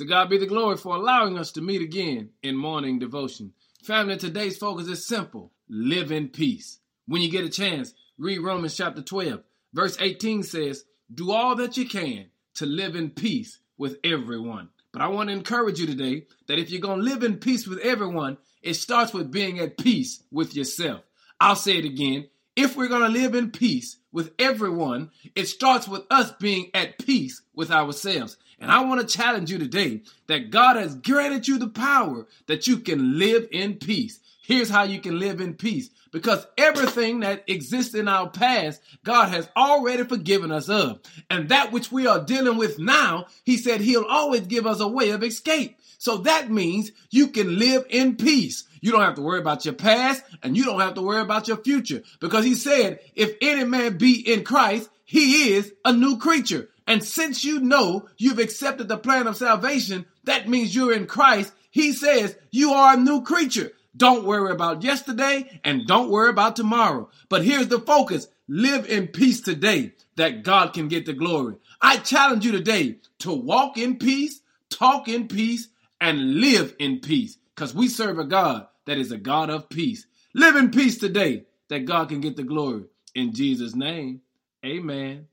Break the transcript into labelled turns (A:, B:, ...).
A: To God be the glory for allowing us to meet again in morning devotion. Family, today's focus is simple live in peace. When you get a chance, read Romans chapter 12. Verse 18 says, Do all that you can to live in peace with everyone. But I want to encourage you today that if you're going to live in peace with everyone, it starts with being at peace with yourself. I'll say it again. If we're going to live in peace with everyone, it starts with us being at peace with ourselves. And I want to challenge you today that God has granted you the power that you can live in peace. Here's how you can live in peace because everything that exists in our past, God has already forgiven us of. And that which we are dealing with now, He said He'll always give us a way of escape. So that means you can live in peace. You don't have to worry about your past and you don't have to worry about your future because He said, if any man be in Christ, he is a new creature. And since you know you've accepted the plan of salvation, that means you're in Christ. He says you are a new creature. Don't worry about yesterday and don't worry about tomorrow. But here's the focus. Live in peace today that God can get the glory. I challenge you today to walk in peace, talk in peace, and live in peace because we serve a God that is a God of peace. Live in peace today that God can get the glory. In Jesus' name, amen